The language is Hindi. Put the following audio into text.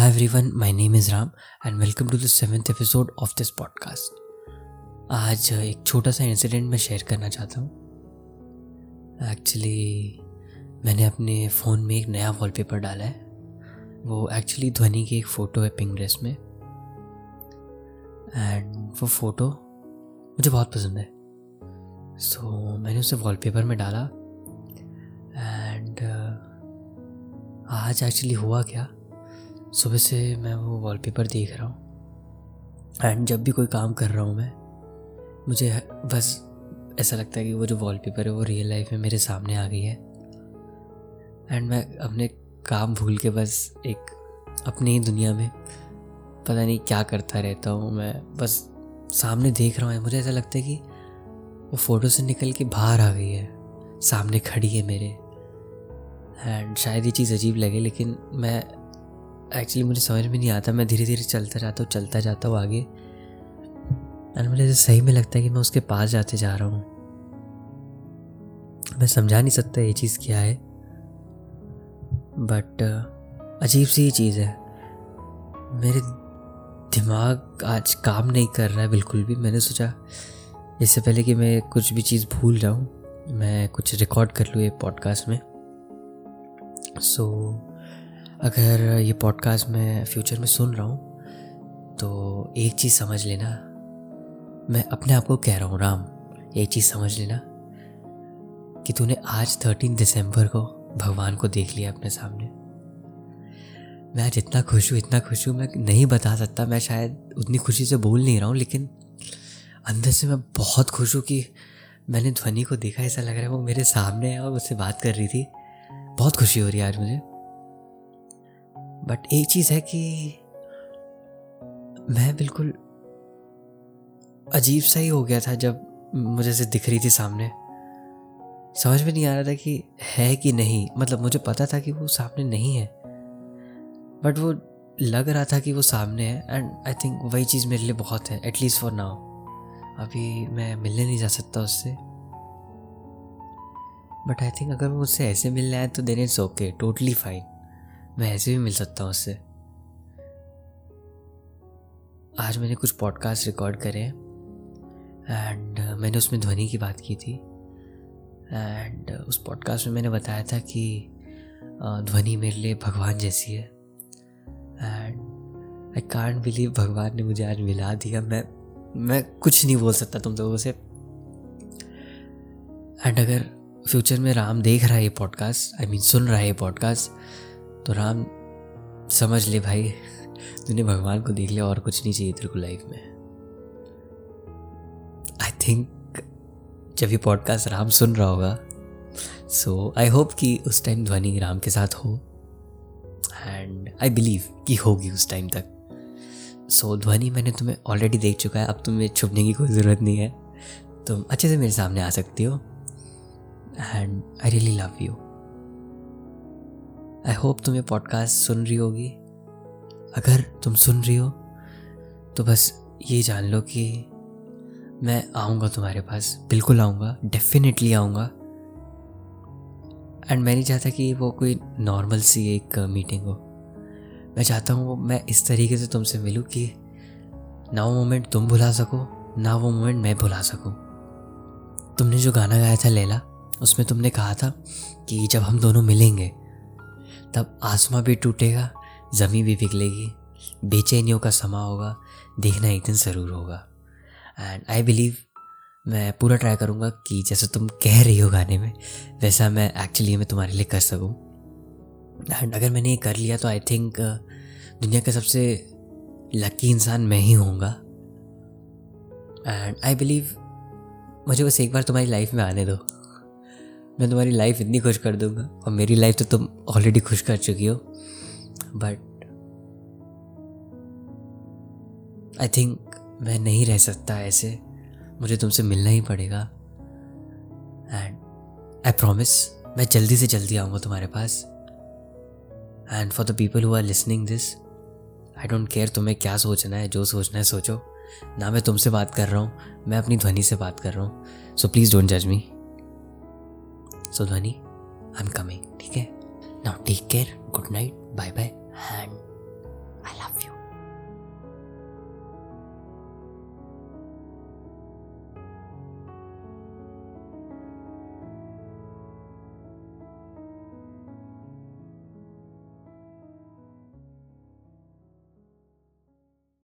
Hi everyone, my name is Ram and welcome to the seventh episode of this podcast आज एक छोटा सा इंसिडेंट मैं शेयर करना चाहता हूँ। एक्चुअली मैंने अपने फ़ोन में एक नया वॉलपेपर डाला है। वो एक्चुअली ध्वनि की एक फ़ोटो है पिंक ड्रेस में। एंड वो फ़ोटो मुझे बहुत पसंद है। सो so, मैंने उसे वॉलपेपर में डाला। एंड आज एक्चुअली हुआ क्या? सुबह से मैं वो वॉलपेपर देख रहा हूँ। एंड जब भी कोई काम कर रहा हूँ मैं, मुझे बस ऐसा लगता है कि वो जो वॉलपेपर है, वो रियल लाइफ में मेरे सामने आ गई है। एंड मैं अपने काम भूल के बस एक अपनी ही दुनिया में पता नहीं क्या करता रहता हूँ। मैं बस सामने देख रहा हूँ मुझे ऐसा लगता है कि वो फ़ोटो से निकल के बाहर आ गई है। सामने खड़ी है मेरे। एंड शायद ये चीज़ अजीब लगे, लेकिन मैं एक्चुअली मुझे समझ में नहीं आता। मैं धीरे धीरे चलता जाता हूँ चलता जाता हूँ आगे। एंड मुझे सही में लगता है कि मैं उसके पास जाते जा रहा हूँ। मैं समझा नहीं सकता ये चीज़ क्या है। बट अजीब सी ही चीज़ है। मेरे दिमाग आज काम नहीं कर रहा है बिल्कुल भी। मैंने सोचा इससे पहले कि मैं कुछ भी चीज़ भूल जाऊँ मैं कुछ रिकॉर्ड कर लूँ ये पॉडकास्ट में। सो so, अगर ये पॉडकास्ट मैं फ्यूचर में सुन रहा हूँ तो एक चीज़ समझ लेना। मैं अपने आप को कह रहा हूँ, राम, एक चीज़ समझ लेना कि तूने आज थर्टीन दिसंबर को भगवान को देख लिया अपने सामने। मैं आज इतना खुश हूँ, इतना खुश हूँ, मैं नहीं बता सकता, मैं शायद उतनी खुशी से बोल नहीं रहा हूँ, लेकिन अंदर से मैं बहुत खुश हूँ कि मैंने ध्वनि को देखा, ऐसा लग रहा है वो मेरे सामने है और उससे बात कर रही थी। बहुत खुशी हो रही है आज मुझे। बट एक चीज़ है कि मैं बिल्कुल अजीब सा ही हो गया था जब मुझे से दिख रही थी सामने। समझ में नहीं आ रहा था कि है कि नहीं। मतलब मुझे पता था कि वो सामने नहीं है। बट वो लग रहा था कि वो सामने है एंड आई थिंक वही चीज़ मेरे लिए बहुत है एटलीस्ट फॉर नाउ अभी मैं मिलने नहीं जा सकता उससे। बट आई थिंक अगर वो मुझसे ऐसे मिलना है तो then it's okay totally fine मैं ऐसे भी मिल सकता हूँ उससे। आज मैंने कुछ पॉडकास्ट रिकॉर्ड करे एंड मैंने उसमें ध्वनि की बात की थी एंड उस पॉडकास्ट में मैंने बताया था कि ध्वनि मेरे लिए भगवान जैसी है एंड आई कांट बिलीव भगवान ने मुझे आज मिला दिया। मैं मैं कुछ नहीं बोल सकता तुम लोगों से। एंड अगर फ्यूचर में राम देख रहा है ये पॉडकास्ट आई मीन सुन रहा है ये पॉडकास्ट तो राम समझ ले भाई। तूने भगवान को देख लिया और कुछ नहीं चाहिए तेरे को लाइफ में। आई थिंक जब ये पॉडकास्ट राम सुन रहा होगा सो आई होप कि उस टाइम ध्वनि राम के साथ हो। एंड आई बिलीव कि होगी उस टाइम तक। सो so, ध्वनि मैंने तुम्हें ऑलरेडी देख चुका है अब तुम्हें छुपने की कोई ज़रूरत नहीं है। तुम अच्छे से मेरे सामने आ सकती हो। And I really love you I hope तुम ये पॉडकास्ट सुन रही होगी। अगर तुम सुन रही हो तो बस ये जान लो कि मैं आऊँगा तुम्हारे पास। बिल्कुल आऊँगा डेफिनेटली आऊँगा। एंड मैं नहीं चाहता कि वो कोई नॉर्मल सी एक मीटिंग हो। मैं चाहता हूँ मैं इस तरीके से तुमसे मिलूँ कि ना वो मोमेंट तुम भुला सको, ना वो मोमेंट मैं भुला सकूँ। तुमने जो गाना गाया था, लैला, उसमें तुमने कहा था कि जब हम दोनों मिलेंगे तब आसमां भी टूटेगा, ज़मीन भी पिघलेगी। बेचैनियों का समा होगा, देखना एक दिन ज़रूर होगा। एंड आई बिलीव मैं पूरा ट्राई करूँगा कि जैसे तुम कह रही हो गाने में, वैसा मैं एक्चुअली में तुम्हारे लिए कर सकूँ। एंड अगर मैंने ये कर लिया तो आई थिंक दुनिया का सबसे लकी इंसान मैं ही होऊँगा। एंड आई बिलीव मुझे बस एक बार तुम्हारी लाइफ में आने दो। मैं तुम्हारी लाइफ इतनी खुश कर दूँगा, और मेरी लाइफ तो तुम ऑलरेडी खुश कर चुकी हो। बट आई थिंक मैं नहीं रह सकता ऐसे। मुझे तुमसे मिलना ही पड़ेगा। एंड आई प्रॉमिस मैं जल्दी से जल्दी आऊँगा तुम्हारे पास। And for the people who are listening this I don't care तुम्हें क्या सोचना है, जो सोचना है सोचो। ना मैं तुमसे बात कर रहा हूँ, मैं अपनी ध्वनि से बात कर रहा हूँ। सो प्लीज़ डोंट जज मी सो ध्वनि आई एम कमिंग ठीक है? Now take care good night bye bye and